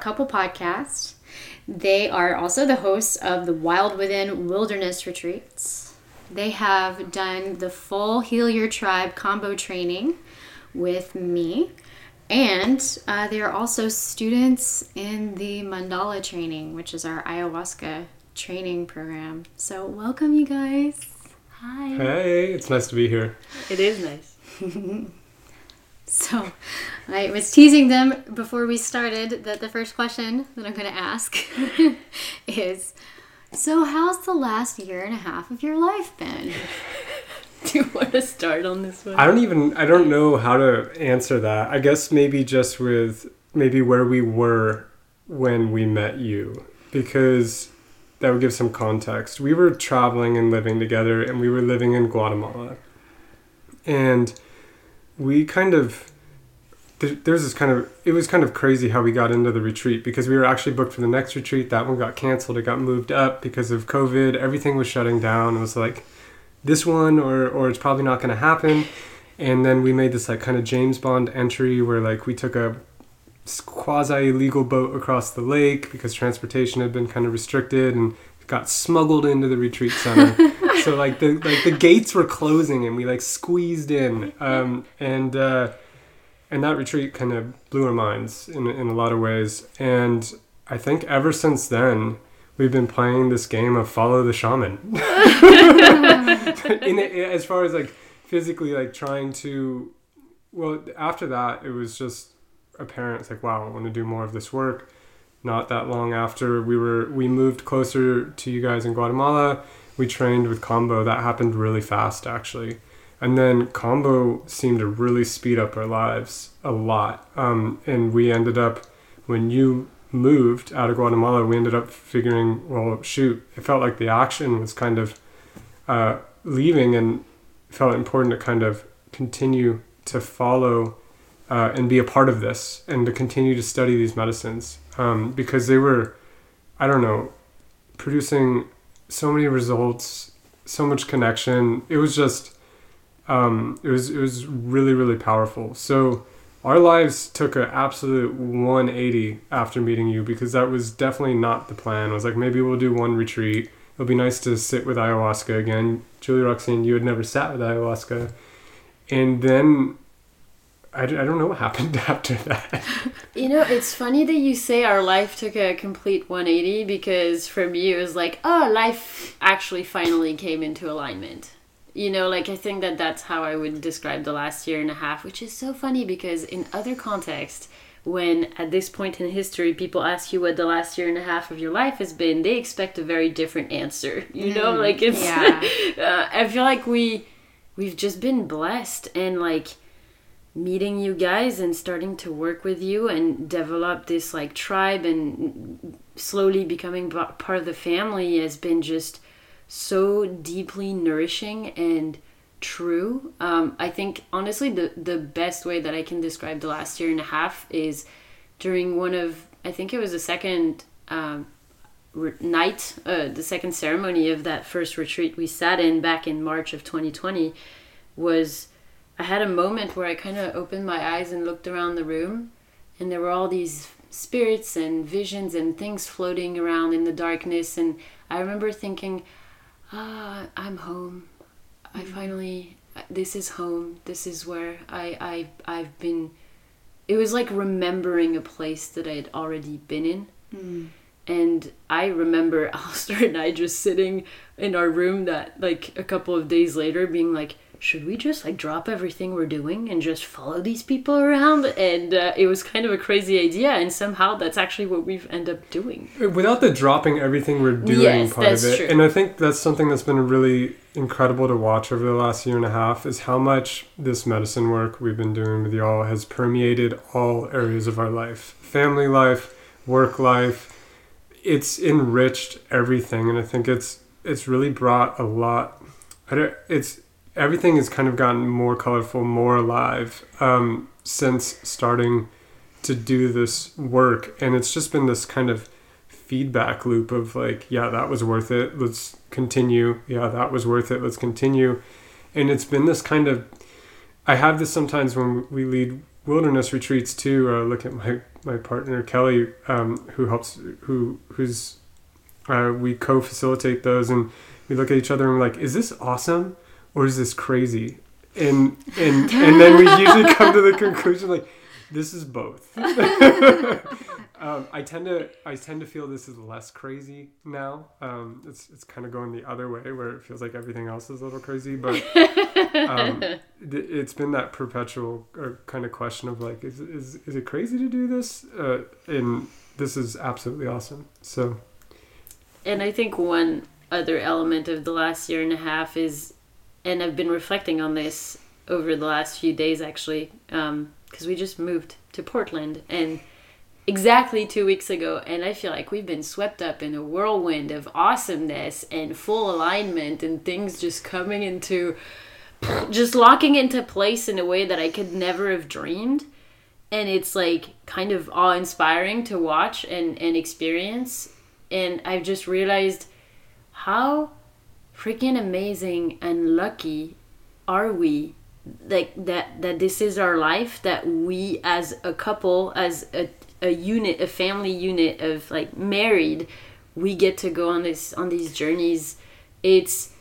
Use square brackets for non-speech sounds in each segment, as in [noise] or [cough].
Out Couple podcast. They are also the hosts of the Wild Within Wilderness Retreats. They have done the full Heal Your Tribe Kambo training with me. And uh, they are also students in the Mandala training, which is our ayahuasca training program. So, welcome, you guys. Hi. Hey, it's nice to be here. It is nice. [laughs] So, I was teasing them before we started that the first question that I'm going to ask [laughs] is So, how's the last year and a half of your life been? [laughs] Do you want to start on this one? I don't even I don't know how to answer that. I guess maybe just with maybe where we were when we met you because that would give some context. We were traveling and living together and we were living in Guatemala. And we kind of there's this kind of it was kind of crazy how we got into the retreat because we were actually booked for the next retreat. That one got canceled. It got moved up because of covid. Everything was shutting down. It was like this one or or it's probably not going to happen. And then we made this like kind of james bond entry where like we took a quasi illegal boat across the lake because transportation had been kind of restricted and got smuggled into the retreat center [laughs] [laughs] so like the like the gates were closing and we like squeezed in um and uh and that retreat kind of blew our minds in, in a lot of ways. And i think ever since then we've been playing this game of follow the shaman. [laughs] In as far as like physically like trying to well after that it was just apparent it's like wow i want to do more of this work. Not that long after we were we moved closer to you guys in guatemala we trained with Kambo. That happened really fast actually. And then Kambo seemed to really speed up our lives a lot. Um, and we ended up when you moved out of guatemala we ended up figuring well shoot it felt like the action was kind of uh, leaving and felt important to kind of continue to follow uh, and be a part of this and to continue to study these medicines. Um, because they were i don't know producing so many results so much connection it was just um, it was it was really really powerful so our lives took an absolute 180 after meeting you because that was definitely not the plan. I was like maybe we'll do one retreat. It'll be nice to sit with ayahuasca again. Julie Roxanne, you had never sat with ayahuasca. And then I, d- I don't know what happened [laughs] after that. You know, it's funny that you say our life took a complete 180 because for me it was like, oh, life actually finally came into alignment. You know, like I think that that's how I would describe the last year and a half, which is so funny because in other contexts, when at this point in history people ask you what the last year and a half of your life has been, they expect a very different answer. [laughs] You know, like it's. yeah. [laughs] uh, I feel like we we've just been blessed and like meeting you guys and starting to work with you and develop this like tribe and slowly becoming part of the family has been just so deeply nourishing and true. Um, I think honestly the the best way that I can describe the last year and a half is during one of I think it was the second um, night, uh, the second ceremony of that first retreat we sat in back in March of 2020 was I had a moment where I kind of opened my eyes and looked around the room and there were all these spirits and visions and things floating around in the darkness and I remember thinking ah I'm home. I mm-hmm. finally uh, this is home. This is where I I I've been. It was like remembering a place that I had already been in. Mm-hmm. And I remember [laughs] Alistair and I just sitting in our room that like a couple of days later being like should we just like drop everything we're doing and just follow these people around and uh, it was kind of a crazy idea and somehow that's actually what we've ended up doing Without the dropping everything we're doing Yes, part of it. true. And I think that's something that's been really incredible to watch over the last year and a half is how much this medicine work we've been doing with y'all has permeated all areas of our life. Family life, work life. It's enriched everything and I think it's it's really brought a lot I don't, it's everything has kind of gotten more colorful, more alive um, since starting to do this work, and it's just been this kind of feedback loop of like, yeah, that was worth it. Let's continue. Yeah, that was worth it. Let's continue. And it's been this kind of, I have this sometimes when we lead wilderness retreats too. Uh, look at my my partner Kelly, um, who helps, who who's, uh, we co-facilitate those, and we look at each other and we're like, is this awesome or is this crazy? And and and then we usually [laughs] come to the conclusion like, this is both. [laughs] um, I tend to I tend to feel this is less crazy now. Um, it's it's kind of going the other way where it feels like everything else is a little crazy, but um, [laughs] it, it's been that perpetual uh, kind of question of like, is is is it crazy to do this? Uh, and this is absolutely awesome. So, and I think one other element of the last year and a half is, and I've been reflecting on this over the last few days actually, because um, we just moved to Portland and exactly two weeks ago, and I feel like we've been swept up in a whirlwind of awesomeness and full alignment and things just coming into just locking into place in a way that I could never have dreamed. And it's like kind of awe inspiring to watch and, and experience. And I've just realized how freaking amazing and lucky are we like that that this is our life that we as a couple as a, a unit a family unit of like married we get to go on this on these journeys it's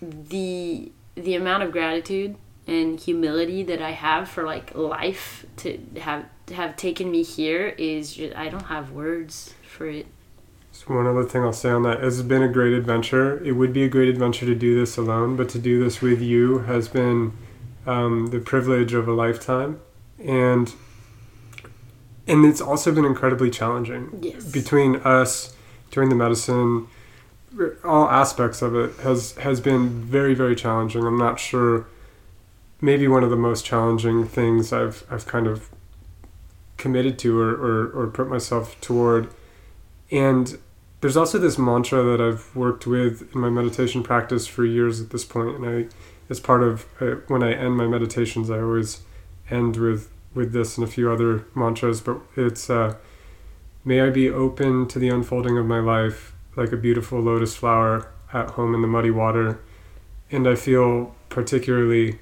the the amount of gratitude and humility that I have for like life to have have taken me here is just, I don't have words for it. So one other thing I'll say on that, it's been a great adventure. It would be a great adventure to do this alone, but to do this with you has been um, the privilege of a lifetime, and and it's also been incredibly challenging. Yes. Between us, doing the medicine, all aspects of it has has been very very challenging. I'm not sure. Maybe one of the most challenging things I've I've kind of committed to or, or, or put myself toward. And there's also this mantra that I've worked with in my meditation practice for years at this point, and I, as part of uh, when I end my meditations, I always end with with this and a few other mantras. But it's uh, may I be open to the unfolding of my life like a beautiful lotus flower at home in the muddy water, and I feel particularly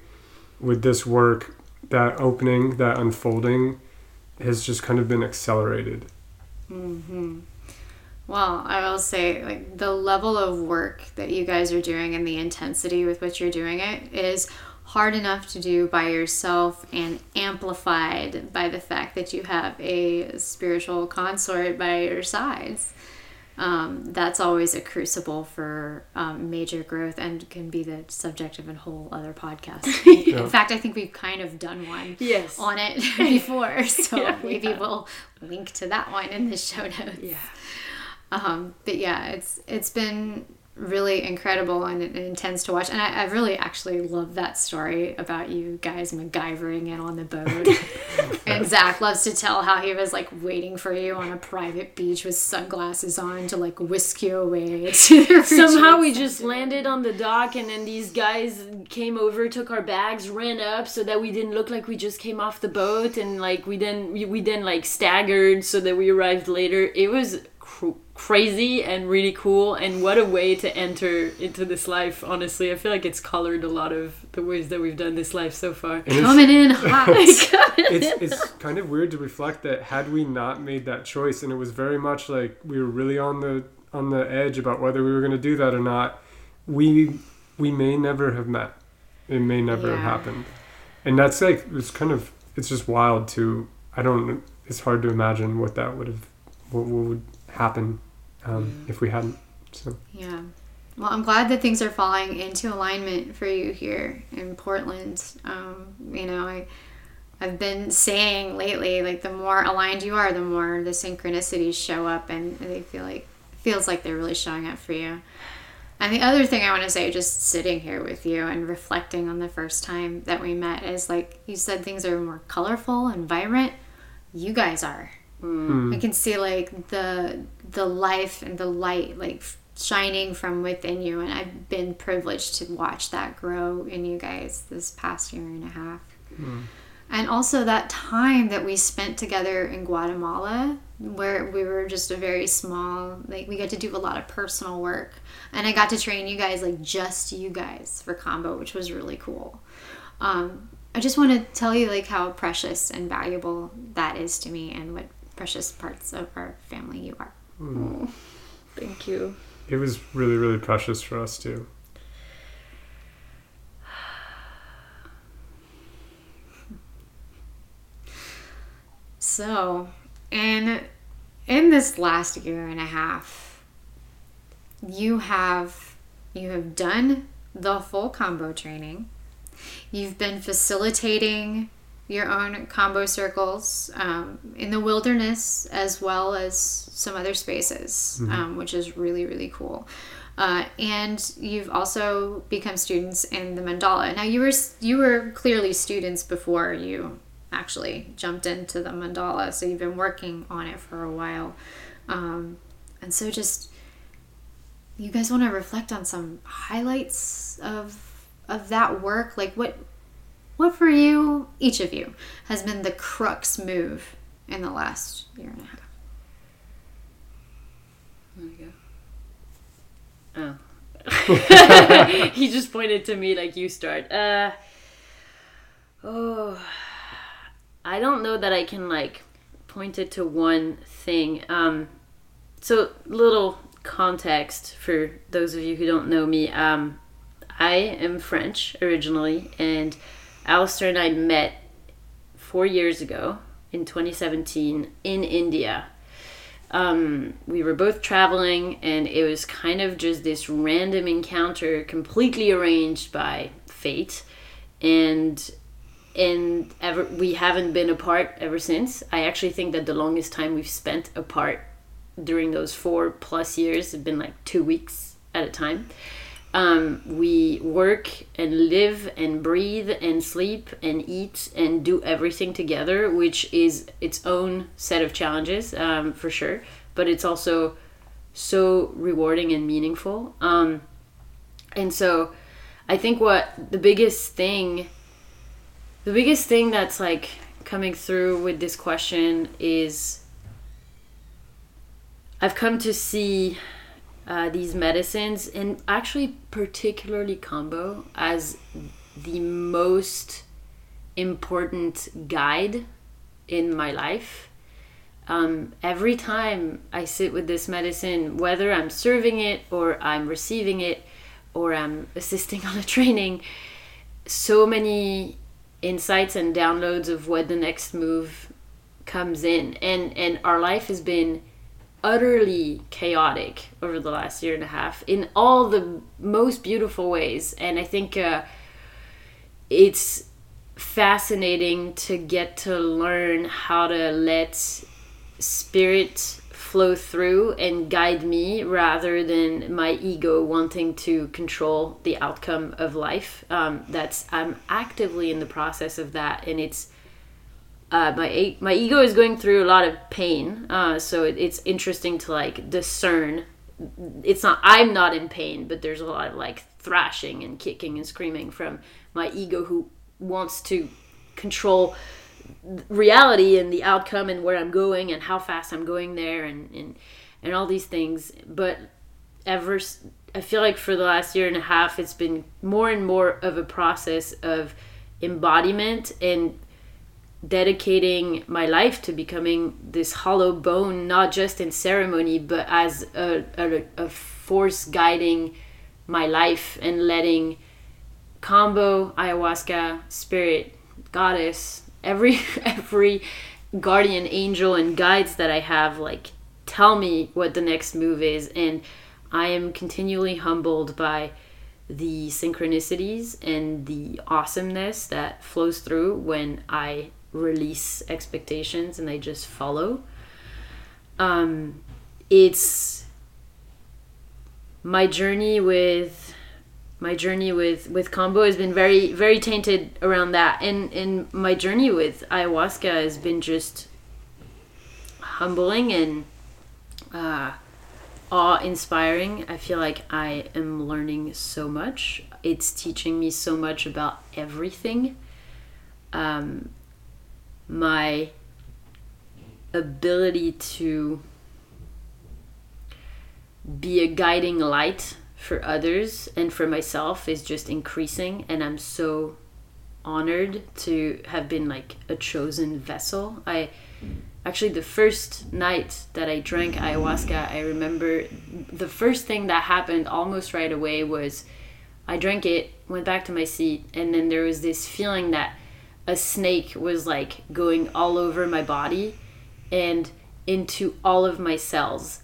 with this work that opening, that unfolding, has just kind of been accelerated. Mm-hmm. Well, I will say, like, the level of work that you guys are doing and the intensity with which you're doing it is hard enough to do by yourself and amplified by the fact that you have a spiritual consort by your sides. Um, that's always a crucible for um, major growth and can be the subject of a whole other podcast. [laughs] yeah. In fact, I think we've kind of done one yes. on it [laughs] before, so Yeah, maybe have. we'll link to that one in the show notes. Yeah. Um, but yeah, it's it's been really incredible and, and intense to watch. And I, I really actually love that story about you guys MacGyvering it on the boat. [laughs] and Zach loves to tell how he was like waiting for you on a private beach with sunglasses on to like whisk you away. [laughs] To Somehow we just landed on the dock, and then these guys came over, took our bags, ran up, so that we didn't look like we just came off the boat, and like we then we, we then like staggered, so that we arrived later. It was cr- crazy and really cool, and what a way to enter into this life. Honestly, I feel like it's colored a lot of the ways that we've done this life so far. And it's, coming in hot. [laughs] it's it's kind of weird to reflect that had we not made that choice and it was very much like we were really on the on the edge about whether we were going to do that or not we we may never have met it may never have happened and that's like it's kind of it's just wild to i don't it's hard to imagine what that would have what, what would happen um, if we hadn't so Yeah. Well, I'm glad that things are falling into alignment for you here in Portland. Um, you know, I, I've been saying lately, like the more aligned you are, the more the synchronicities show up, and they feel like feels like they're really showing up for you. And the other thing I want to say, just sitting here with you and reflecting on the first time that we met, is like you said, things are more colorful and vibrant. You guys are. I can see like the the life and the light like shining from within you, and I've been privileged to watch that grow in you guys this past year and a half. and also that time that we spent together in Guatemala where we were just a very small like we got to do a lot of personal work. And I got to train you guys like just you guys for Kambo which was really cool. Um, I just want to tell you like how precious and valuable that is to me and what precious parts of our family you are. Mm. Thank you. It was really, really precious for us too. So, in in this last year and a half, you have you have done the full Kambo training. You've been facilitating your own Kambo circles um, in the wilderness as well as some other spaces, mm-hmm. um, which is really, really cool. Uh, and you've also become students in the mandala. Now you were you were clearly students before you actually jumped into the mandala, so you've been working on it for a while. Um, and so just you guys want to reflect on some highlights of of that work like what what for you each of you has been the crux move in the last year and a half? There you go? Oh. [laughs] [laughs] He just pointed to me like you start. Uh oh i don't know that i can like point it to one thing. Um so little context for those of you who don't know me. Um I am French originally, and Alistair and I met four years ago in 2017 in India. Um, we were both traveling, and it was kind of just this random encounter, completely arranged by fate, and and ever we haven't been apart ever since. I actually think that the longest time we've spent apart during those four plus years have been like two weeks at a time. Um, we work and live and breathe and sleep and eat and do everything together, which is its own set of challenges um, for sure. But it's also so rewarding and meaningful. Um, and so I think what the biggest thing, the biggest thing that's like coming through with this question is I've come to see uh, these medicines, and actually, particularly Kambo, as the most important guide in my life. Um, every time I sit with this medicine, whether I'm serving it or I'm receiving it or I'm assisting [laughs] on a training, so many insights and downloads of what the next move comes in. And and our life has been utterly chaotic over the last year and a half in all the most beautiful ways. And I think uh, it's fascinating to get to learn how to let spirit flow through and guide me rather than my ego wanting to control the outcome of life. Um, that's I'm actively in the process of that, and it's uh, my my ego is going through a lot of pain, uh, so it, it's interesting to like discern. It's not I'm not in pain, but there's a lot of like thrashing and kicking and screaming from my ego who wants to control reality and the outcome and where I'm going and how fast I'm going there and and, and all these things. But ever I feel like for the last year and a half, it's been more and more of a process of embodiment and dedicating my life to becoming this hollow bone, not just in ceremony, but as a, a, a force guiding my life and letting Kambo, ayahuasca, spirit, goddess, every [laughs] every guardian angel and guides that I have like tell me what the next move is. And I am continually humbled by the synchronicities and the awesomeness that flows through when I release expectations and they just follow. Um, it's my journey with my journey with with Kambo has been very very tainted around that. And and my journey with ayahuasca has been just humbling and uh, awe inspiring i feel like i am learning so much. It's teaching me so much about everything. Um, my ability to be a guiding light for others and for myself is just increasing and i'm so honored to have been like a chosen vessel. I actually the first night that i drank ayahuasca i remember the first thing that happened almost right away was i drank it went back to my seat and then there was this feeling that a snake was like going all over my body and into all of my cells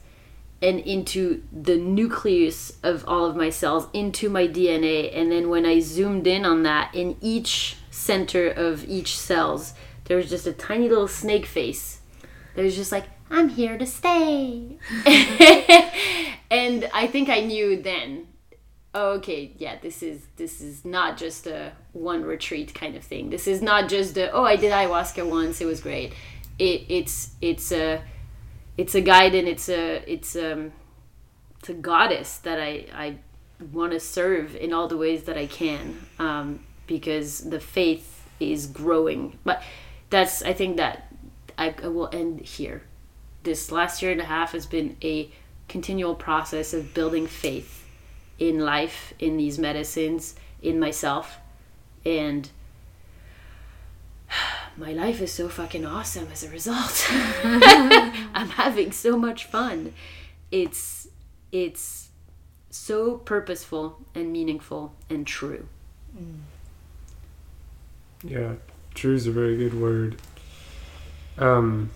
and into the nucleus of all of my cells into my DNA and then when I zoomed in on that in each center of each cells there was just a tiny little snake face that was just like I'm here to stay. [laughs] And I think I knew then oh, okay yeah this is this is not just a one retreat kind of thing this is not just the oh I did ayahuasca once it was great it it's it's a it's a guide and it's a it's um it's a goddess that I I want to serve in all the ways that I can um, because the faith is growing. But that's I think that I, I will end here. This last year and a half has been a continual process of building faith in life, in these medicines, in myself, and [sighs] my life is so fucking awesome as a result. [laughs] I'm having so much fun. It's it's so purposeful and meaningful and true. Yeah, true is a very good word. Um,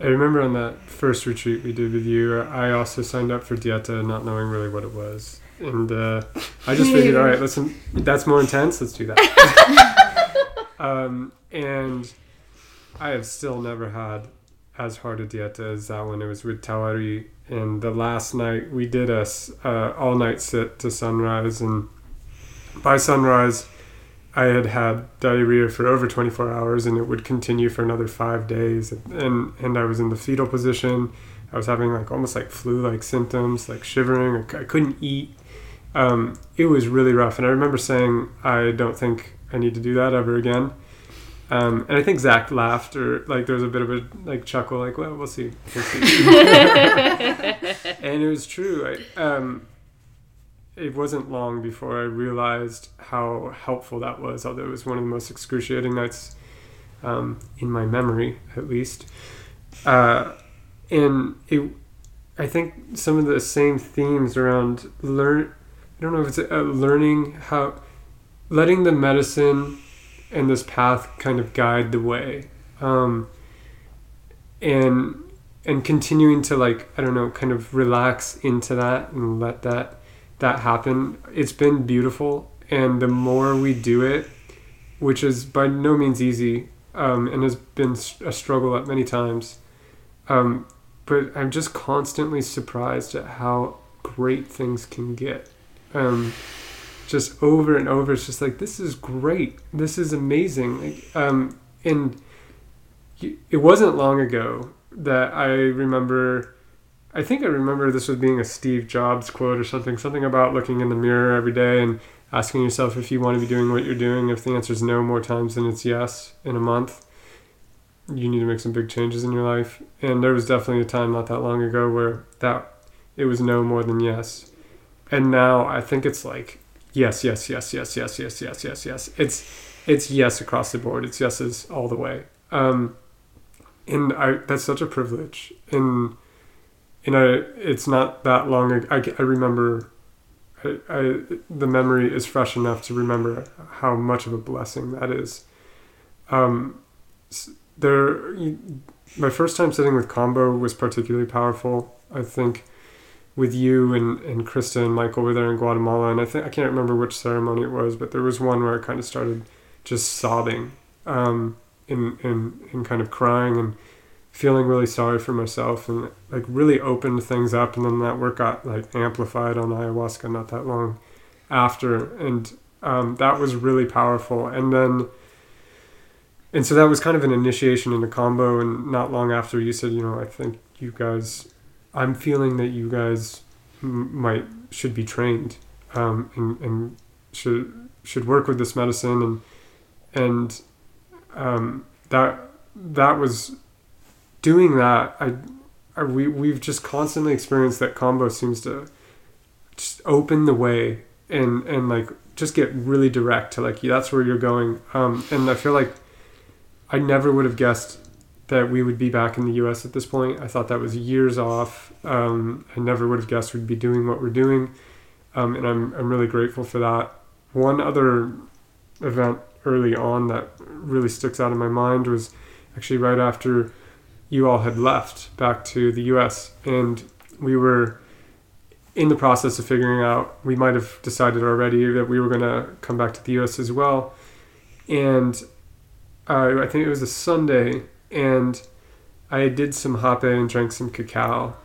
I remember on that first retreat we did with you, I also signed up for Dieta not knowing really what it was. And uh, I just [laughs] figured, all right, listen, that's more intense, let's do that. [laughs] um, and I have still never had as hard a dieta as that one. It was with Tawari. And the last night we did a uh, all night sit to sunrise. And by sunrise, I had had diarrhea for over 24 hours and it would continue for another five days. And, and I was in the fetal position. I was having like almost like flu like symptoms, like shivering. I couldn't eat. Um, it was really rough. And I remember saying, I don't think I need to do that ever again. Um, and I think Zach laughed, or like there was a bit of a like chuckle, like, "Well, we'll see." We'll see. [laughs] and it was true. I, um, it wasn't long before I realized how helpful that was. Although it was one of the most excruciating nights um, in my memory, at least. Uh, and it, I think some of the same themes around learn. I don't know if it's uh, learning how, letting the medicine and this path kind of guide the way. Um, and and continuing to like i don't know kind of relax into that and let that that happen. It's been beautiful. And the more we do it which is by no means easy um, and has been a struggle at many times um, but i'm just constantly surprised at how great things can get um, just over and over. It's just like this is great. This is amazing. Like, um, and it wasn't long ago that I remember. I think I remember this was being a Steve Jobs quote or something. Something about looking in the mirror every day and asking yourself if you want to be doing what you're doing. If the answer is no more times than it's yes in a month, you need to make some big changes in your life. And there was definitely a time not that long ago where that it was no more than yes. And now I think it's like yes, yes, yes, yes, yes, yes, yes, yes, yes. It's it's yes across the board. It's yeses all the way. Um, and I that's such a privilege. And and I it's not that long. I, I remember. I, I the memory is fresh enough to remember how much of a blessing that is. Um, there, my first time sitting with Kambo was particularly powerful. I think with you and, and Krista and Michael were there in Guatemala, and I think I can't remember which ceremony it was, but there was one where I kind of started just sobbing, um, and and and kind of crying and feeling really sorry for myself, and like really opened things up, and then that work got like amplified on ayahuasca not that long after, and um, that was really powerful, and then. And so that was kind of an initiation into Kambo, and not long after you said, you know, I think you guys I'm feeling that you guys m- might should be trained um, and, and should should work with this medicine and and um, that that was doing that. I, I we we've just constantly experienced that Kambo seems to just open the way and and like just get really direct to like that's where you're going. Um, and I feel like I never would have guessed that we would be back in the U.S. at this point. I thought that was years off. Um, I never would have guessed we'd be doing what we're doing, um, and I'm I'm really grateful for that. One other event early on that really sticks out in my mind was actually right after you all had left back to the U.S. and we were in the process of figuring out. We might have decided already that we were going to come back to the U.S. as well, and uh, I think it was a Sunday, and I did some hape and drank some cacao,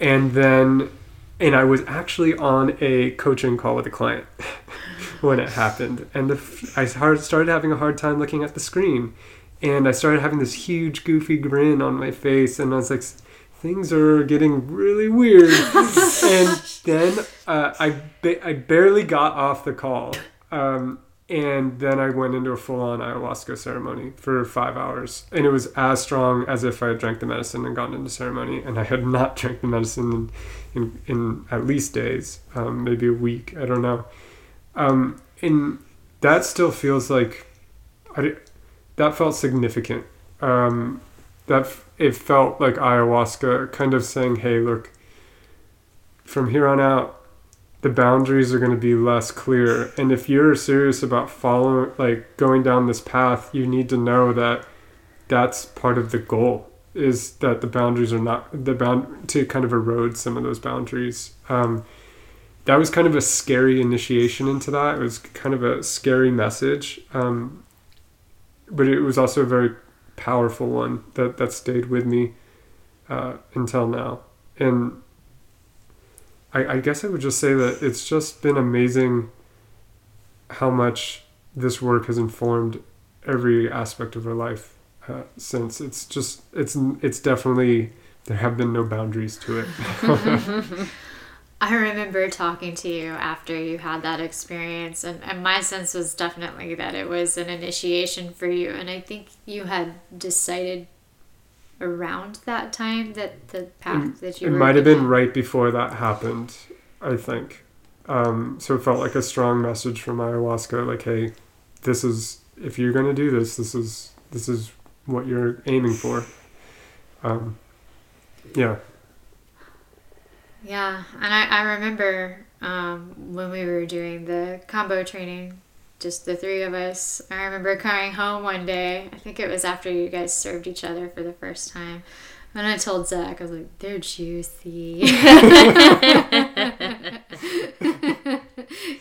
and then, and I was actually on a coaching call with a client [laughs] when it happened, and the, I started having a hard time looking at the screen, and I started having this huge goofy grin on my face, and I was like, things are getting really weird, [laughs] and then uh, I ba- I barely got off the call. Um, and then I went into a full on ayahuasca ceremony for five hours. And it was as strong as if I had drank the medicine and gotten into ceremony. And I had [laughs] not drank the medicine in, in, in at least days, um, maybe a week, I don't know. Um, and that still feels like, I, that felt significant. Um, that it felt like ayahuasca kind of saying, hey, look, from here on out, the boundaries are going to be less clear. And if you're serious about following, like going down this path, you need to know that that's part of the goal is that the boundaries are not the bound to kind of erode some of those boundaries. Um, that was kind of a scary initiation into that. It was kind of a scary message, um, but it was also a very powerful one that that stayed with me uh, until now. And I, I guess I would just say that it's just been amazing how much this work has informed every aspect of our life uh, since. It's just it's it's definitely there have been no boundaries to it. [laughs] [laughs] I remember talking to you after you had that experience, and, and my sense was definitely that it was an initiation for you. And I think you had decided around that time that the path that you it might have been right before that happened i think. Um, so it felt like a strong message from ayahuasca like hey this is if you're going to do this this is this is what you're aiming for. Um, yeah. Yeah and i, I remember um, when we were doing the Kambo training just the three of us. I remember coming home one day. I think it was after you guys served each other for the first time. And I told Zach, I was like, they're juicy. [laughs]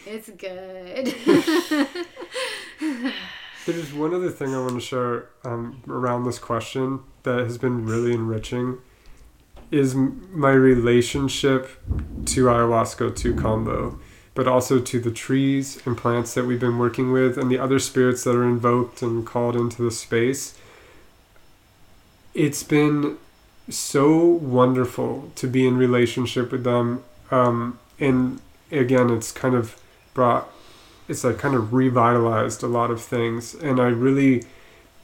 it's good. [laughs] There's one other thing I want to share um, around this question that has been really enriching is my relationship to ayahuasca, to Kambo but also to the trees and plants that we've been working with and the other spirits that are invoked and called into the space. It's been so wonderful to be in relationship with them. Um, and again, it's kind of brought, it's like kind of revitalized a lot of things. And I really,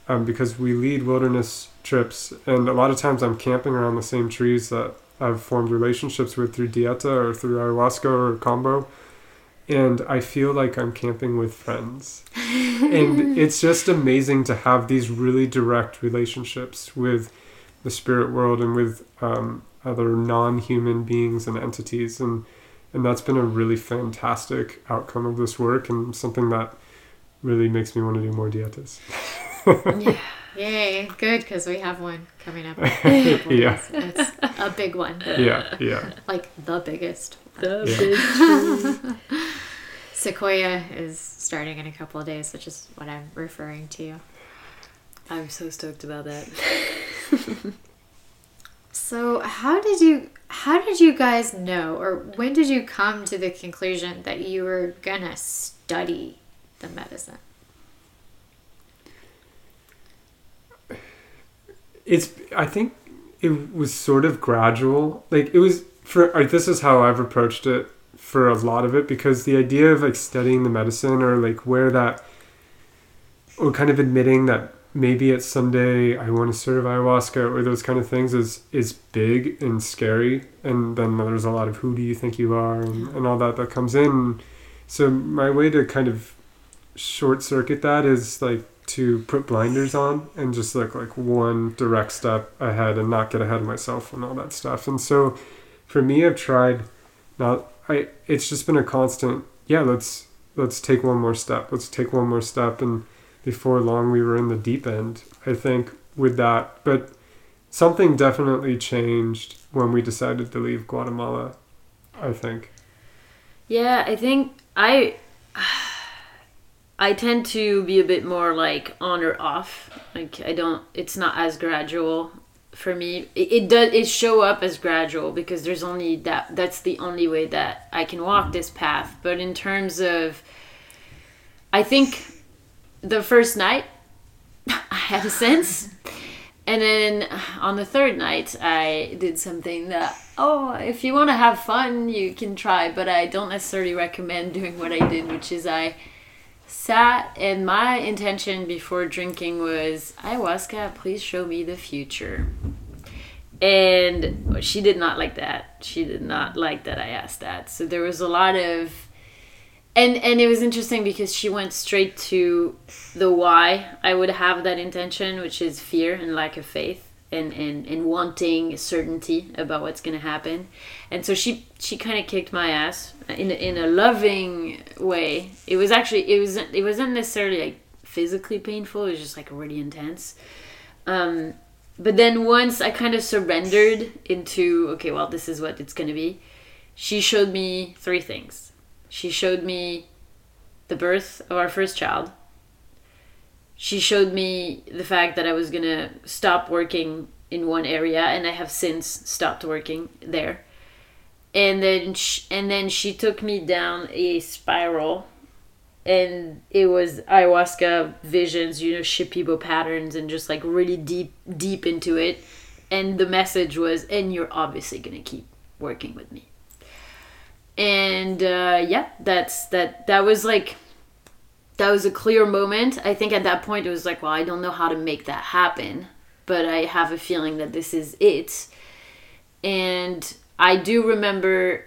um, because we lead wilderness trips, and a lot of times I'm camping around the same trees that I've formed relationships with through Dieta or through ayahuasca or Kambo and I feel like I'm camping with friends. and [laughs] it's just amazing to have these really direct relationships with the spirit world and with um, other non-human beings and entities and and that's been a really fantastic outcome of this work and something that really makes me want to do more dietas. [laughs] [laughs] yeah. Yay, good because we have one coming up. yeah. It's a big one. Yeah, yeah. Like the biggest. The yeah. big [laughs] Sequoia is starting in a couple of days, which is what I'm referring to. I'm so stoked about that. [laughs] so, how did you how did you guys know or when did you come to the conclusion that you were going to study the medicine? It's I think it was sort of gradual. Like it was for this is how I've approached it for a lot of it because the idea of like studying the medicine or like where that or kind of admitting that maybe it's someday I want to serve ayahuasca or those kind of things is is big and scary. And then there's a lot of who do you think you are and, and all that that comes in. So my way to kind of short circuit that is like to put blinders on and just look like one direct step ahead and not get ahead of myself and all that stuff. And so for me I've tried Now, I it's just been a constant yeah, let's let's take one more step. Let's take one more step and before long we were in the deep end, I think, with that. But something definitely changed when we decided to leave Guatemala, I think. Yeah, I think I [sighs] I tend to be a bit more like on or off. Like I don't it's not as gradual for me. It, it does it show up as gradual because there's only that that's the only way that I can walk mm-hmm. this path. But in terms of I think the first night [laughs] I had a sense. And then on the third night, I did something that, oh, if you want to have fun, you can try, but I don't necessarily recommend doing what I did, which is I sat, and my intention before drinking was, ayahuasca, please show me the future. And she did not like that. She did not like that I asked that. So there was a lot of and and it was interesting because she went straight to the why I would have that intention, which is fear and lack of faith and and, and wanting certainty about what's gonna happen. And so she she kind of kicked my ass in in a loving way. It was actually it was it wasn't necessarily like physically painful. It was just like really intense. Um, but then once I kind of surrendered into okay, well, this is what it's gonna be. She showed me three things she showed me the birth of our first child. She showed me the fact that I was going to stop working in one area and I have since stopped working there. And then she, and then she took me down a spiral and it was ayahuasca visions, you know, Shipibo patterns and just like really deep deep into it. And the message was and you're obviously to keep working with me. And uh, yeah that's that that was like that was a clear moment. I think at that point it was like well i don't know how to make that happen but i have a feeling that this is it. And i do remember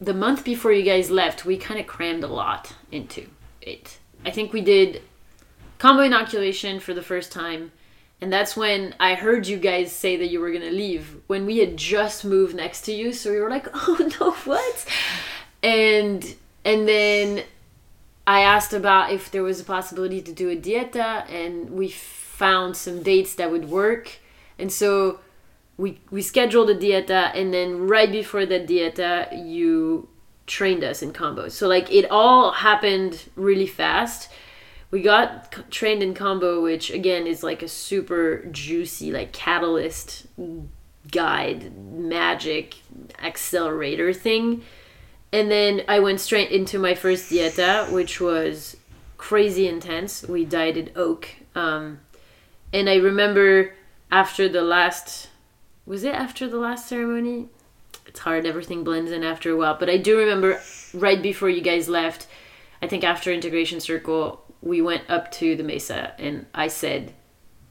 the month before you guys left we kind of crammed a lot into it i think we did Kambo inoculation for the first time and that's when I heard you guys say that you were gonna leave when we had just moved next to you. So we were like, [laughs] "Oh no, what?" And and then I asked about if there was a possibility to do a dieta, and we found some dates that would work. And so we we scheduled a dieta, and then right before that dieta, you trained us in Kambos. So like it all happened really fast. We got c- trained in Kambo which again is like a super juicy like catalyst guide magic accelerator thing. And then i went straight into my first dieta which was crazy intense. We dieted oak um, and i remember after the last was it after the last ceremony it's hard everything blends in after a while but i do remember right before you guys left i think after integration circle we went up to the mesa and I said,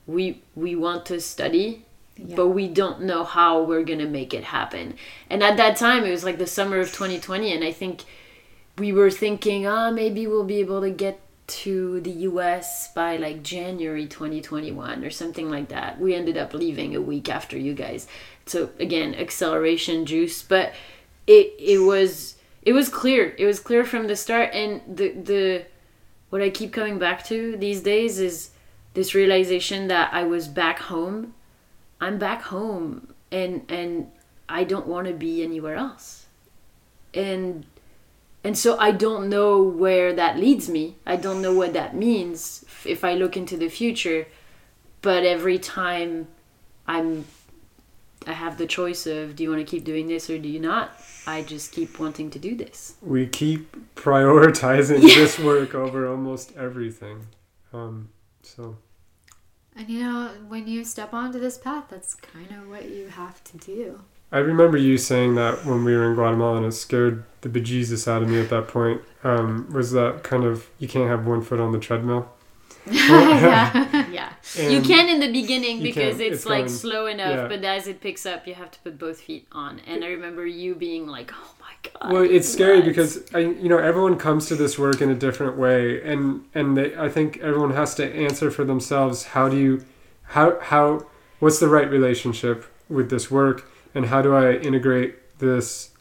"We we want to study, yeah. but we don't know how we're gonna make it happen." And at that time, it was like the summer of 2020, and I think we were thinking, "Ah, oh, maybe we'll be able to get." To the US by like January 2021 or something like that. We ended up leaving a week after you guys. So again, acceleration juice, but it it was it was clear. It was clear from the start and the the what I keep coming back to these days is this realization that I was back home. I'm back home and and I don't want to be anywhere else. And and so I don't know where that leads me. I don't know what that means if I look into the future. But every time I'm I have the choice of do you want to keep doing this or do you not? I just keep wanting to do this. We keep prioritizing [laughs] yeah. this work over almost everything. Um, so. And you know, when you step onto this path, that's kind of what you have to do. I remember you saying that when we were in Guatemala, and it scared the bejesus out of me at that point. Um, was that kind of you can't have one foot on the treadmill? [laughs] yeah. [laughs] yeah. you can in the beginning because can. it's, It's like going- slow enough, yeah. but as it picks up, you have to put both feet on. And I remember you being like, "Oh my god!" Well, it's scary what?" because I, you know, everyone comes to this work in a different way, and and they, I think everyone has to answer for themselves. How do you, how how, what's the right relationship with this work, and how do I integrate this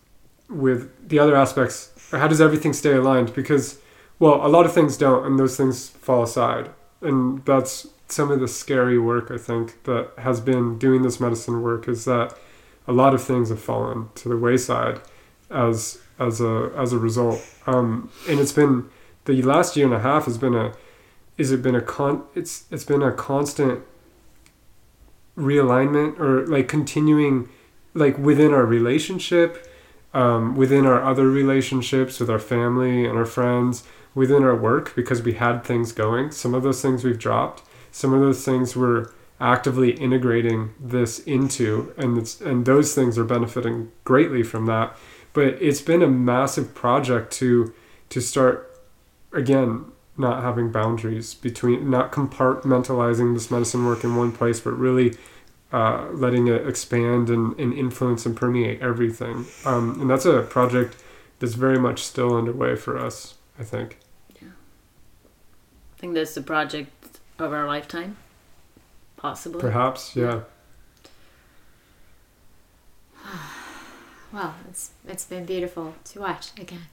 with the other aspects? Or how does everything stay aligned? Because, well, a lot of things don't, and those things fall aside, and that's some of the scary work I think that has been doing this medicine work is that a lot of things have fallen to the wayside as as a as a result. Um, and it's been the last year and a half has been a is it been a con it's it's been a constant realignment or like continuing like within our relationship um, within our other relationships with our family and our friends within our work because we had things going. Some of those things we've dropped. Some of those things we're actively integrating this into and it's and those things are benefiting greatly from that. But it's been a massive project to to start again not having boundaries between not compartmentalizing this medicine work in one place but really uh, letting it expand and, and influence and permeate everything um, and that's a project that's very much still underway for us i think Yeah. I think that's the project of our lifetime, possibly. perhaps yeah [sighs] Well, it's it's been beautiful to watch again. [laughs]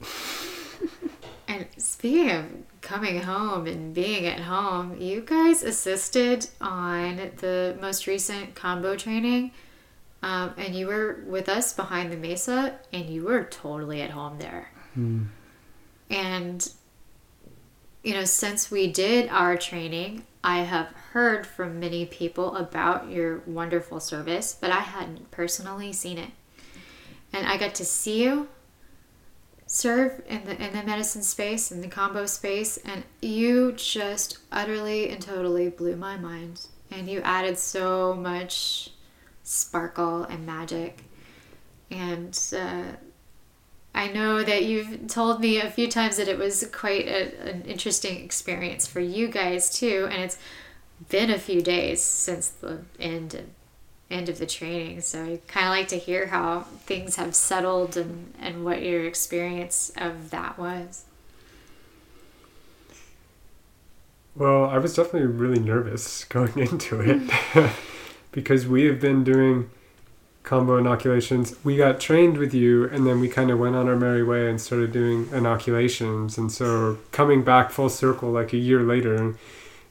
speaking of coming home and being at home, you guys assisted on the most recent Kambo training. Um, and you were with us behind the mesa, and you were totally at home there. And, you know, since we did our training, I have heard from many people about your wonderful service, but I hadn't personally seen it and I got to see you serve in the in the medicine space in the Kambo space and you just utterly and totally blew my mind. And you added so much sparkle and magic. And uh, I know that you've told me a few times that it was quite a, an interesting experience for you guys too and it's been a few days since the end end of the training. So I kind of like to hear how things have settled and, and what your experience of that was. Well, I was definitely really nervous [laughs] going into it [laughs] because we have been doing Kambo inoculations. We got trained with you and then we kind of went on our merry way and started doing inoculations. And so coming back full circle like a year later,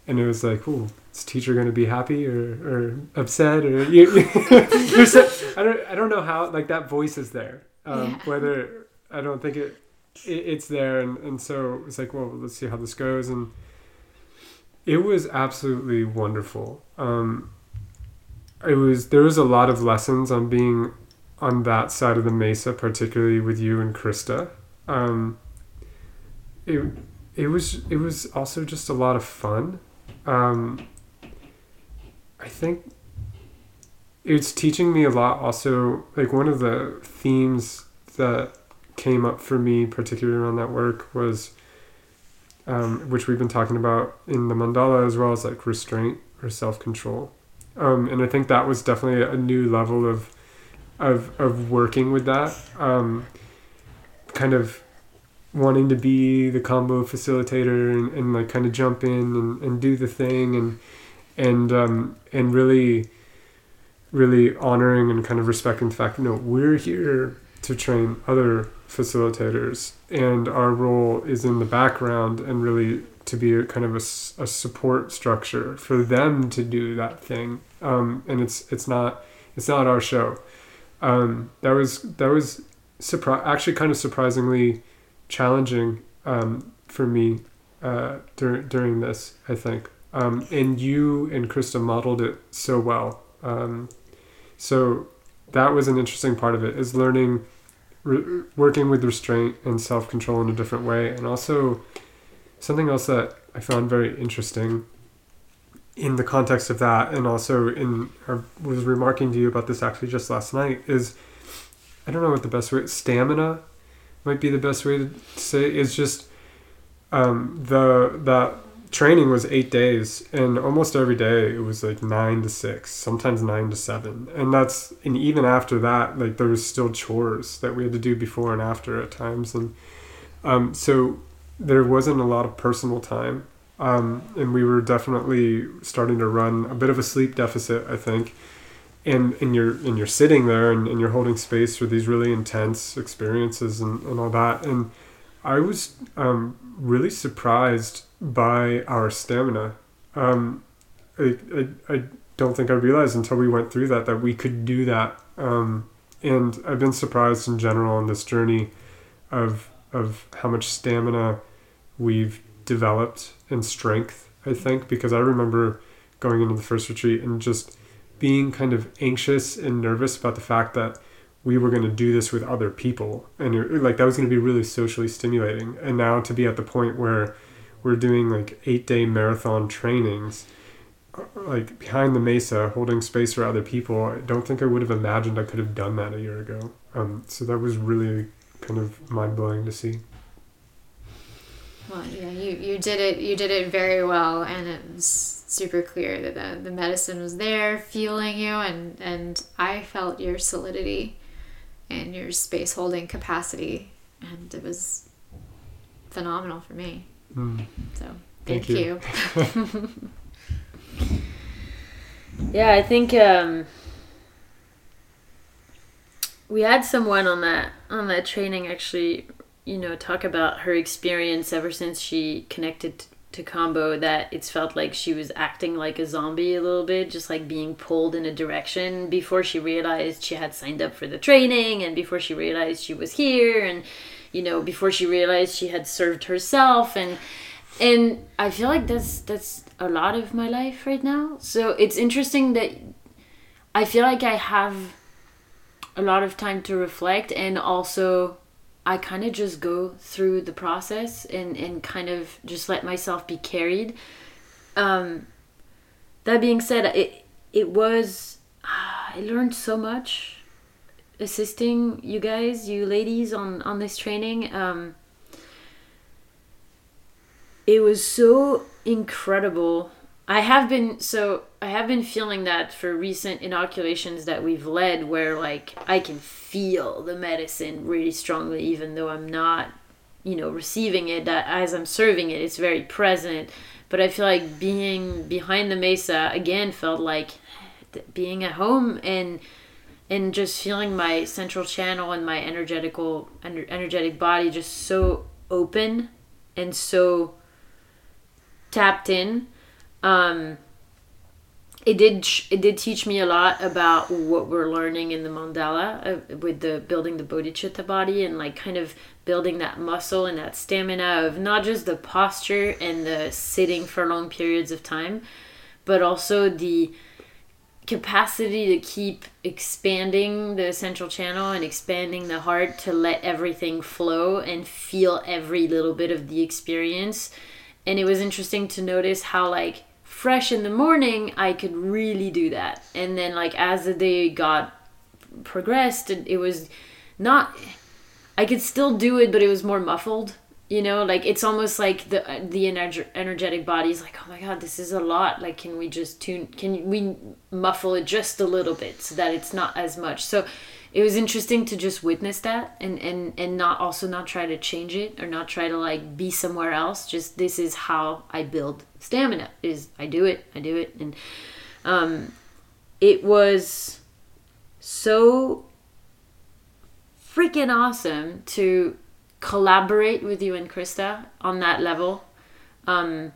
and it was like, ooh, is teacher going to be happy or, or upset or you, [laughs] you're so, I don't I don't know how like that voice is there. Um, Yeah. Whether I don't think it, it it's there and, and so it's like well let's see how this goes and it was absolutely wonderful. Um, it was there was a lot of lessons on being on that side of the mesa, particularly with you and Krista. Um, it it was it was also just a lot of fun. Um, I think it's teaching me a lot. Also, like one of the themes that came up for me, particularly around that work, was um, which we've been talking about in the mandala as well as like restraint or self control. Um, and I think that was definitely a new level of of of working with that. Um, kind of wanting to be the Kambo facilitator and, and like kind of jump in and, and do the thing and and um, and really really honoring and kind of respecting the fact, you know, we're here to train other facilitators, and our role is in the background and really to be a kind of a, a support structure for them to do that thing. Um, and it's it's not it's not our show. Um, that was that was surpri- actually kind of surprisingly challenging um, for me uh, dur- during this. I think, um, and you and Krista modeled it so well. Um, so that was an interesting part of it is learning re- working with restraint and self-control in a different way and also something else that i found very interesting in the context of that and also in i was remarking to you about this actually just last night is i don't know what the best way stamina might be the best way to say is just um, the that training was eight days, and almost every day it was like nine to six, sometimes nine to seven, and that's and even after that, like there was still chores that we had to do before and after at times, and um, so there wasn't a lot of personal time, um, and we were definitely starting to run a bit of a sleep deficit, I think. And, and you're and you're sitting there and, and you're holding space for these really intense experiences and, and all that. And I was um, really surprised by our stamina. Um, I, I, I don't think I realized until we went through that that we could do that. Um, and I've been surprised in general on this journey of of how much stamina we've developed and strength. I think because I remember going into the first retreat and just being kind of anxious and nervous about the fact that we were going to do this with other people and like that was going to be really socially stimulating and now to be at the point where we're doing like eight day marathon trainings uh, like behind the mesa holding space for other people i don't think i would have imagined i could have done that a year ago um, so that was really kind of mind-blowing to see well yeah you, you did it you did it very well and it was super clear that the, the medicine was there fueling you and and i felt your solidity and your space holding capacity. And it was phenomenal for me. Mm. So thank, thank you. you. [laughs] yeah, I think um, we had someone on that on that training actually, you know, talk about her experience ever since she connected to Kambo that it's felt like she was acting like a zombie a little bit, just like being pulled in a direction before she realized she had signed up for the training and before she realized she was here and you know before she realized she had served herself and and I feel like that's that's a lot of my life right now. So it's interesting that I feel like I have a lot of time to reflect and also I kind of just go through the process and, and kind of just let myself be carried. Um, that being said, it it was [sighs] I learned so much assisting you guys, you ladies on on this training. Um, it was so incredible I have been so I have been feeling that for recent inoculations that we've led where like I can feel the medicine really strongly even though I'm not you know receiving it that as I'm serving it it's very present but I feel like being behind the mesa again felt like being at home and and just feeling my central channel and my energetical energetic body just so open and so tapped in. Um, it did it did teach me a lot about what we're learning in the mandala uh, with the building the bodhicitta body and like kind of building that muscle and that stamina of not just the posture and the sitting for long periods of time but also the capacity to keep expanding the central channel and expanding the heart to let everything flow and feel every little bit of the experience and it was interesting to notice how like fresh in the morning, I could really do that. And then like as the day got progressed, it, was not I could still do it, but it was more muffled. You know, like it's almost like the the energ- energetic body is like, oh my god, this is a lot. Like, can we just tune? Can we muffle it just a little bit so that it's not as much? So, it was interesting to just witness that and and and not also not try to change it or not try to like be somewhere else just this is how i build stamina is i do it i do it and um it was so freaking awesome to collaborate with you and krista on that level um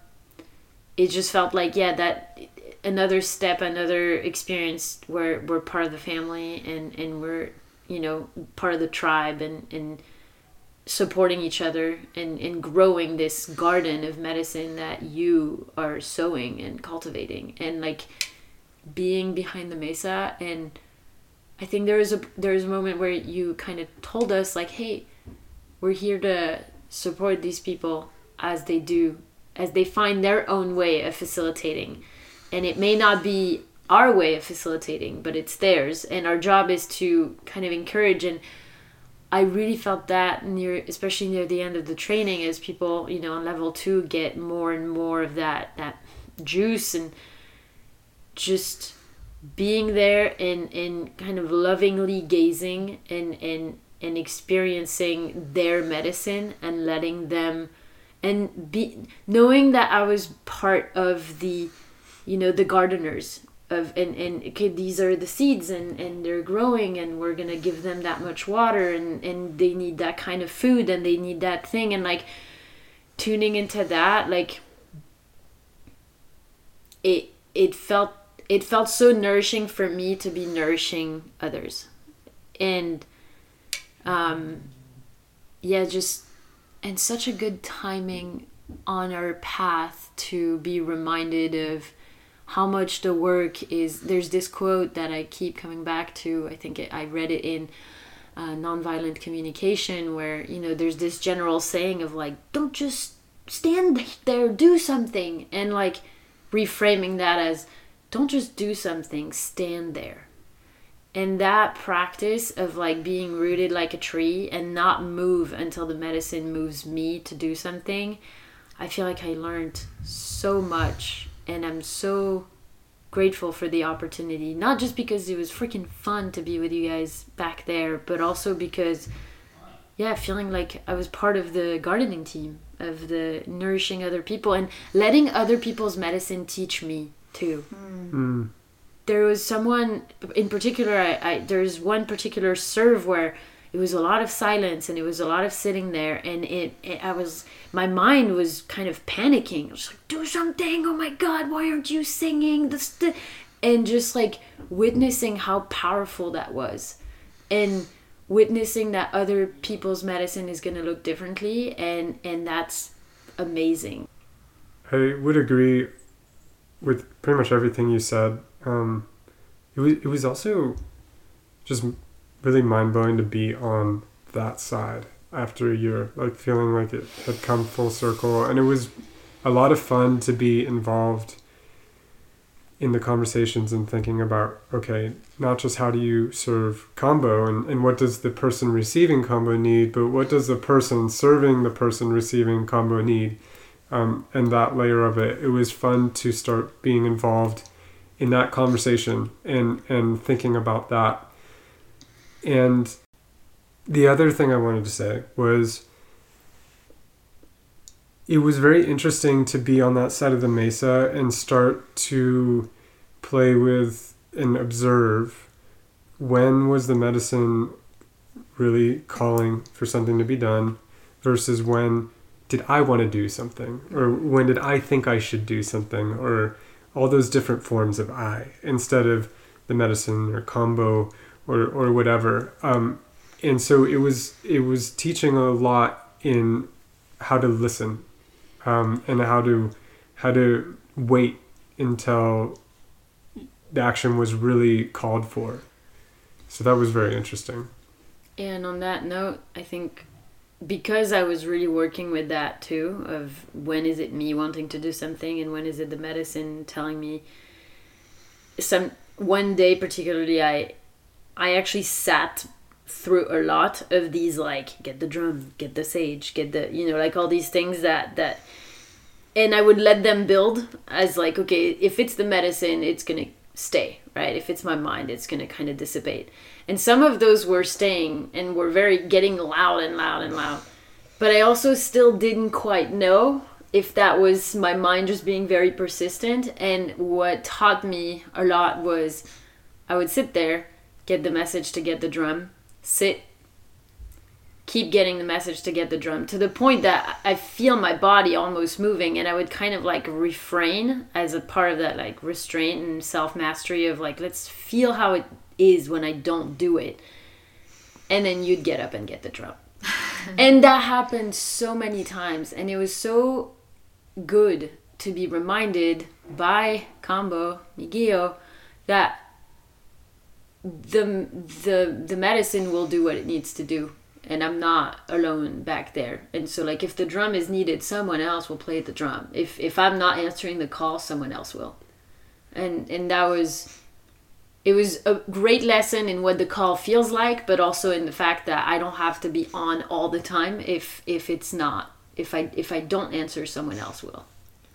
it just felt like yeah that another step, another experience where we're part of the family and, and we're, you know, part of the tribe and, and supporting each other and, and growing this garden of medicine that you are sowing and cultivating and like being behind the mesa. And I think there was a there was a moment where you kind of told us like, hey, we're here to support these people as they do as they find their own way of facilitating. And it may not be our way of facilitating but it's theirs. And our job is to kind of encourage. And I really felt that near, especially near the end of the training, as people, you know, on level two get more and more of that that juice and just being there and and kind of lovingly gazing and and and experiencing their medicine and letting them and be knowing that I was part of the you know the gardeners of and and okay these are the seeds and and they're growing and we're gonna give them that much water and and they need that kind of food and they need that thing. And like tuning into that like it it felt it felt so nourishing for me to be nourishing others. And um yeah just and such a good timing on our path to be reminded of how much the work is there's this quote that i keep coming back to i think it, i read it in uh, nonviolent communication where you know there's this general saying of like don't just stand there do something and like reframing that as don't just do something stand there and that practice of like being rooted like a tree and not move until the medicine moves me to do something i feel like i learned so much and i'm so grateful for the opportunity. Not just because it was freaking fun to be with you guys back there but also because yeah feeling like i was part of the gardening team of the nourishing other people and letting other people's medicine teach me too. Mm. There was someone in particular I, I there's one particular serve where it was a lot of silence and it was a lot of sitting there and it, it i was my mind was kind of panicking I was like do something oh my god why aren't you singing this and just like witnessing how powerful that was and witnessing that other people's medicine is going to look differently and and that's amazing I would agree with pretty much everything you said. Um, it was it was also just really mind blowing to be on that side after a year, like feeling like it had come full circle, and it was a lot of fun to be involved in the conversations and thinking about okay, not just how do you serve Kambo and, and what does the person receiving Kambo need, but what does the person serving the person receiving Kambo need um, and that layer of it. It was fun to start being involved in that conversation and and thinking about that. And the other thing I wanted to say was it was very interesting to be on that side of the mesa and start to play with and observe when was the medicine really calling for something to be done versus when did I want to do something? Or when did I think I should do something? Or all those different forms of I instead of the medicine or Kambo or, or whatever. Um, and so it was it was teaching a lot in how to listen um, and how to how to wait until the action was really called for. So that was very interesting. And on that note, I think because I was really working with that too of when is it me wanting to do something and when is it the medicine telling me some one day particularly I I actually sat through a lot of these like get the drum, get the sage, get the you know like all these things that that and I would let them build as like okay, if it's the medicine, it's going to stay, right? If it's my mind, it's going to kind of dissipate. And some of those were staying and were very getting loud and loud and loud. But I also still didn't quite know if that was my mind just being very persistent. And what taught me a lot was I would sit there, get the message to get the drum, sit, keep getting the message to get the drum to the point that I feel my body almost moving and I would kind of like refrain as a part of that like restraint and self mastery of like let's feel how it is when I don't do it. And then you'd get up and get the drum. [laughs] and that happened so many times and it was so good to be reminded by Kambo Migio that the the the medicine will do what it needs to do and I'm not alone back there. And so like if the drum is needed, someone else will play the drum. If if I'm not answering the call, someone else will. And and that was it was a great lesson in what the call feels like, but also in the fact that I don't have to be on all the time if if it's not if I if I don't answer, someone else will.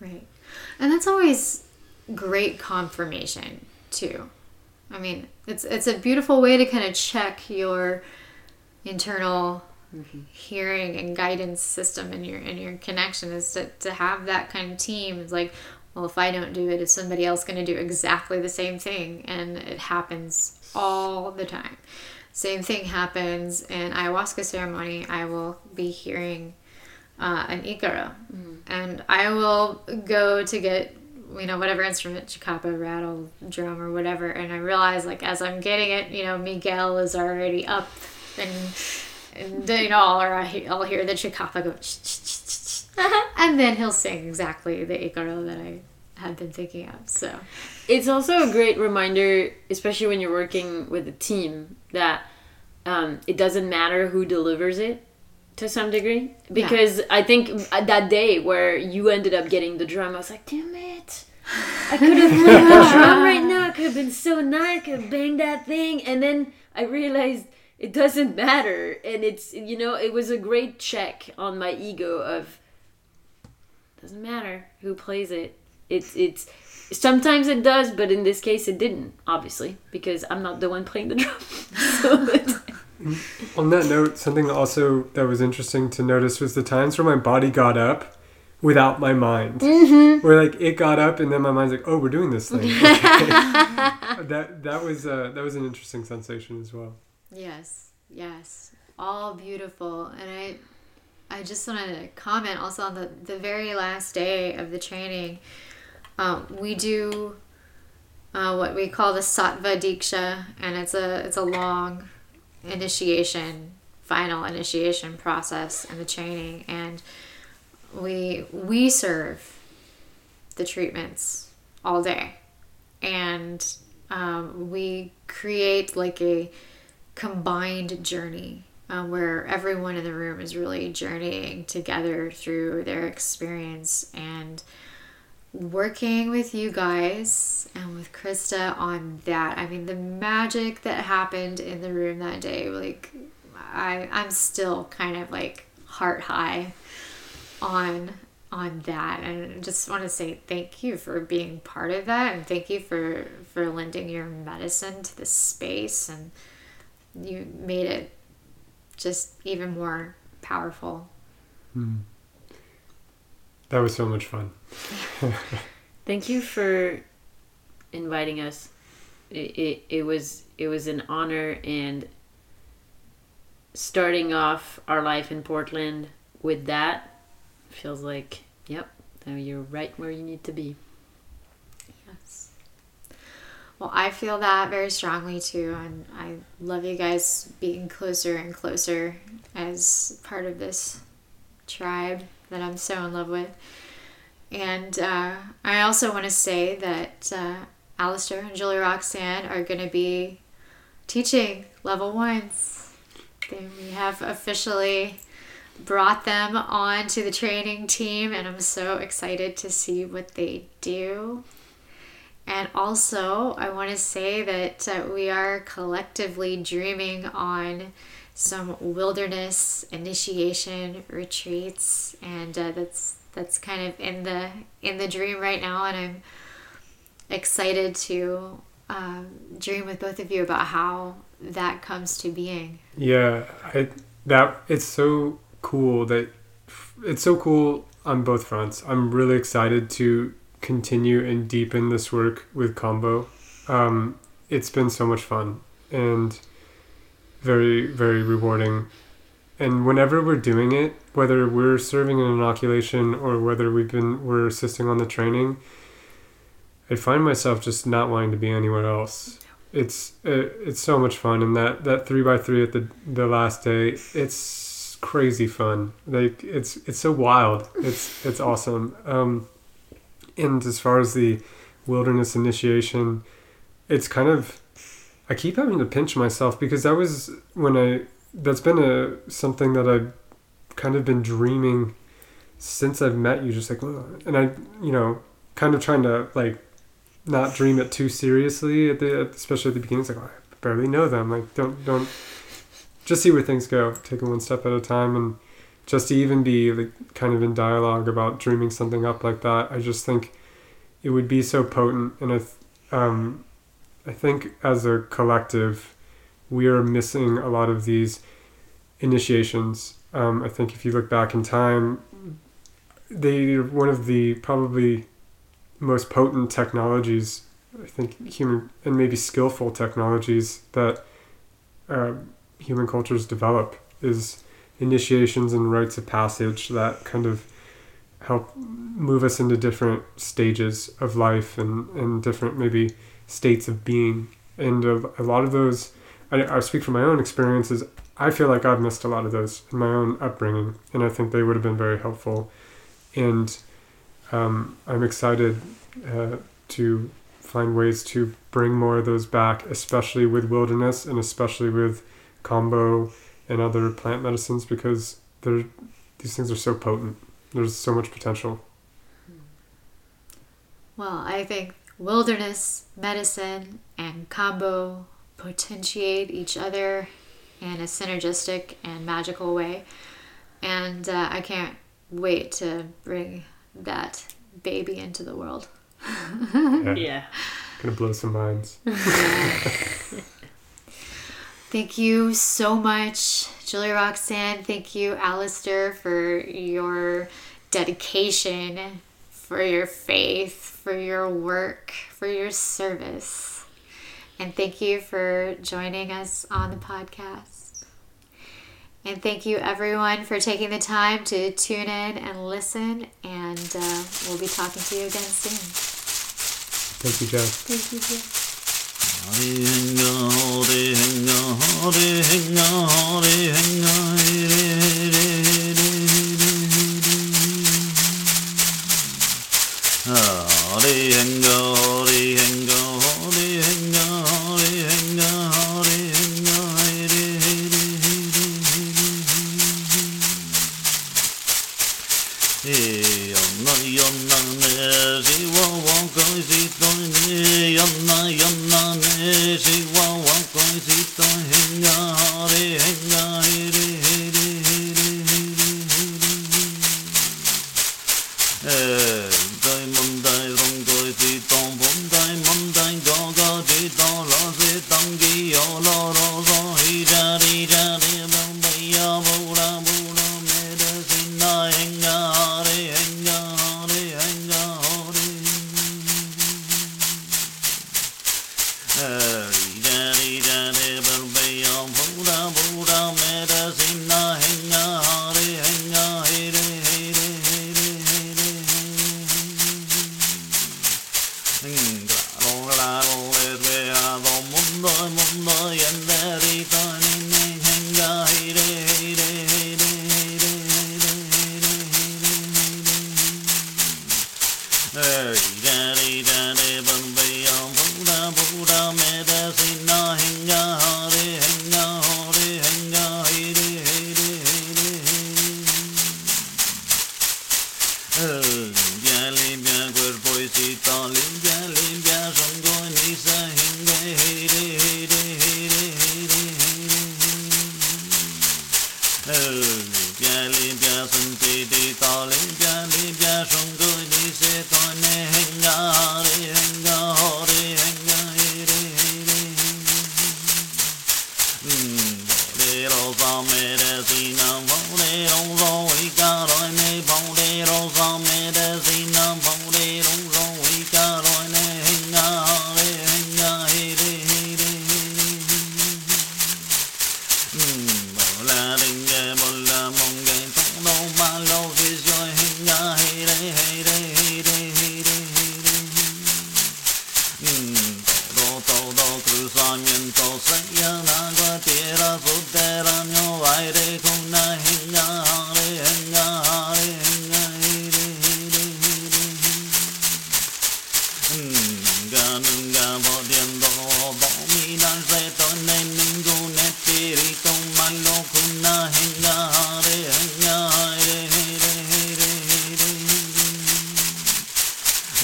Right. And that's always great confirmation too. I mean, it's it's a beautiful way to kind of check your internal mm-hmm. hearing and guidance system and your and your connection is to, to have that kind of team. It's like, well, if I don't do it, is somebody else going to do exactly the same thing? And it happens all the time. Same thing happens in ayahuasca ceremony. I will be hearing uh, an ikaro, and I will go to get you know whatever instrument, chakapa, rattle, drum, or whatever, and I realize like as I'm getting it, you know, Miguel is already up and. And you know, I he- I'll hear the chakapa go, [laughs] and then he'll sing exactly the ikaro that I had been thinking of. So, It's also a great reminder, especially when you're working with a team, that um, it doesn't matter who delivers it to some degree. Because I think uh, that day where you ended up getting the drum, I was like, damn it. I could have played the drum right now. It could have been so nice. I could have banged that thing. And then I realized it doesn't matter. And it's, you know, it was a great check on my ego of doesn't matter who plays it. It's, it's, sometimes it does, but in this case it didn't, obviously, because I'm not the one playing the [laughs] drum. [laughs] On that note, something also that was interesting to notice was the times where my body got up without my mind. Mm-hmm. Where like it got up and then my mind's like, "Oh, we're doing this thing." Okay. [laughs] that that was uh, that was an interesting sensation as well. Yes, yes, all beautiful. And I, I just wanted to comment also on the the very last day of the training. Um, we do uh, what we call the Sattva Diksha, and it's a it's a long initiation, final initiation process in the training, and we we serve the treatments all day, and um, we create like a combined journey uh, where everyone in the room is really journeying together through their experience and working with you guys and with Krista on that. I mean, the magic that happened in the room that day, like, I I'm still kind of like heart high on on that and I just want to say thank you for being part of that and thank you for for lending your medicine to this space and you made it just even more powerful hmm. That was so much fun. [laughs] Thank you for inviting us. It, it, it was it was an honor and starting off our life in Portland with that feels like yep, now you're right where you need to be. Well, I feel that very strongly too, and I love you guys being closer and closer as part of this tribe that I'm so in love with. And uh, I also want to say that uh, Alistair and Julie Roxanne are going to be teaching level ones. They, we have officially brought them on to the training team, and I'm so excited to see what they do. And also, I want to say that uh, we are collectively dreaming on some wilderness initiation retreats, and uh, that's that's kind of in the in the dream right now. And I'm excited to um, dream with both of you about how that comes to being. Yeah, I that it's so cool that it's so cool on both fronts. I'm really excited to continue and deepen this work with Kambo. Um, it's been so much fun and very very rewarding. And whenever we're doing it, whether we're serving an inoculation or whether we've been we're assisting on the training, I find myself just not wanting to be anywhere else. It's it, it's so much fun, and that that three by three at the the last day, it's crazy fun. Like it's it's so wild. It's it's awesome. Um, and as far as the wilderness initiation, it's kind of I keep having to pinch myself because that was when I that's been a something that I've kind of been dreaming since I've met you. Just like, "Ugh," and I you know kind of trying to like not dream it too seriously at the especially at the beginning. It's like oh, I barely know them. Like don't don't just see where things go. Take it one step at a time, and just to even be like kind of in dialogue about dreaming something up like that. I just think it would be so potent, and I, th- um, I think as a collective, we are missing a lot of these initiations. Um, I think if you look back in time, they one of the probably most potent technologies. I think human and maybe skillful technologies that uh, human cultures develop is initiations and rites of passage that kind of help move us into different stages of life and, and different maybe states of being. And a, a lot of those, I, I speak from my own experiences, I feel like I've missed a lot of those in my own upbringing, and I think they would have been very helpful. And um, I'm excited uh, to find ways to bring more of those back, especially with wilderness and especially with kambo and other plant medicines, because they're these things are so potent. There's so much potential. Well, I think wilderness medicine and Kambo potentiate each other in a synergistic and magical way. And uh, I can't wait to bring that baby into the world. [laughs] Yeah. Yeah. Gonna blow some minds. [laughs] Thank you so much, Julie Roxanne. Thank you, Alistair, for your dedication, for your faith, for your work, for your service. And thank you for joining us on the podcast. And thank you, everyone, for taking the time to tune in and listen. And uh, we'll be talking to you again soon. Thank you, Jeff. Thank you, Jeff. Uh,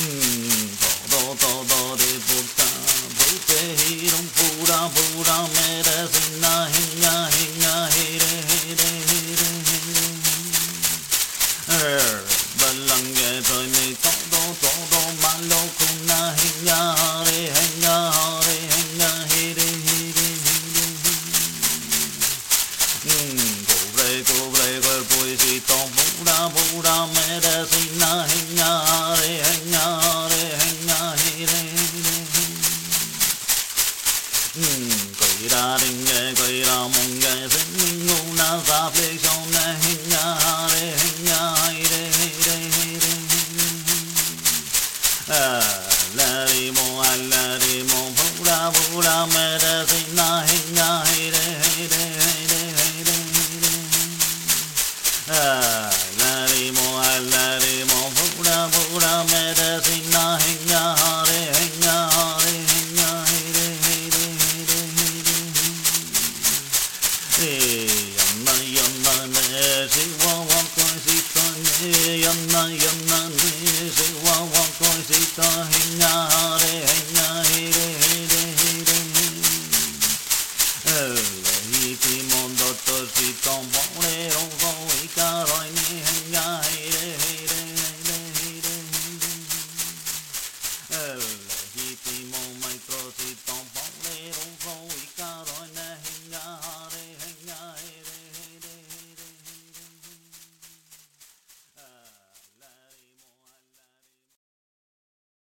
Mm.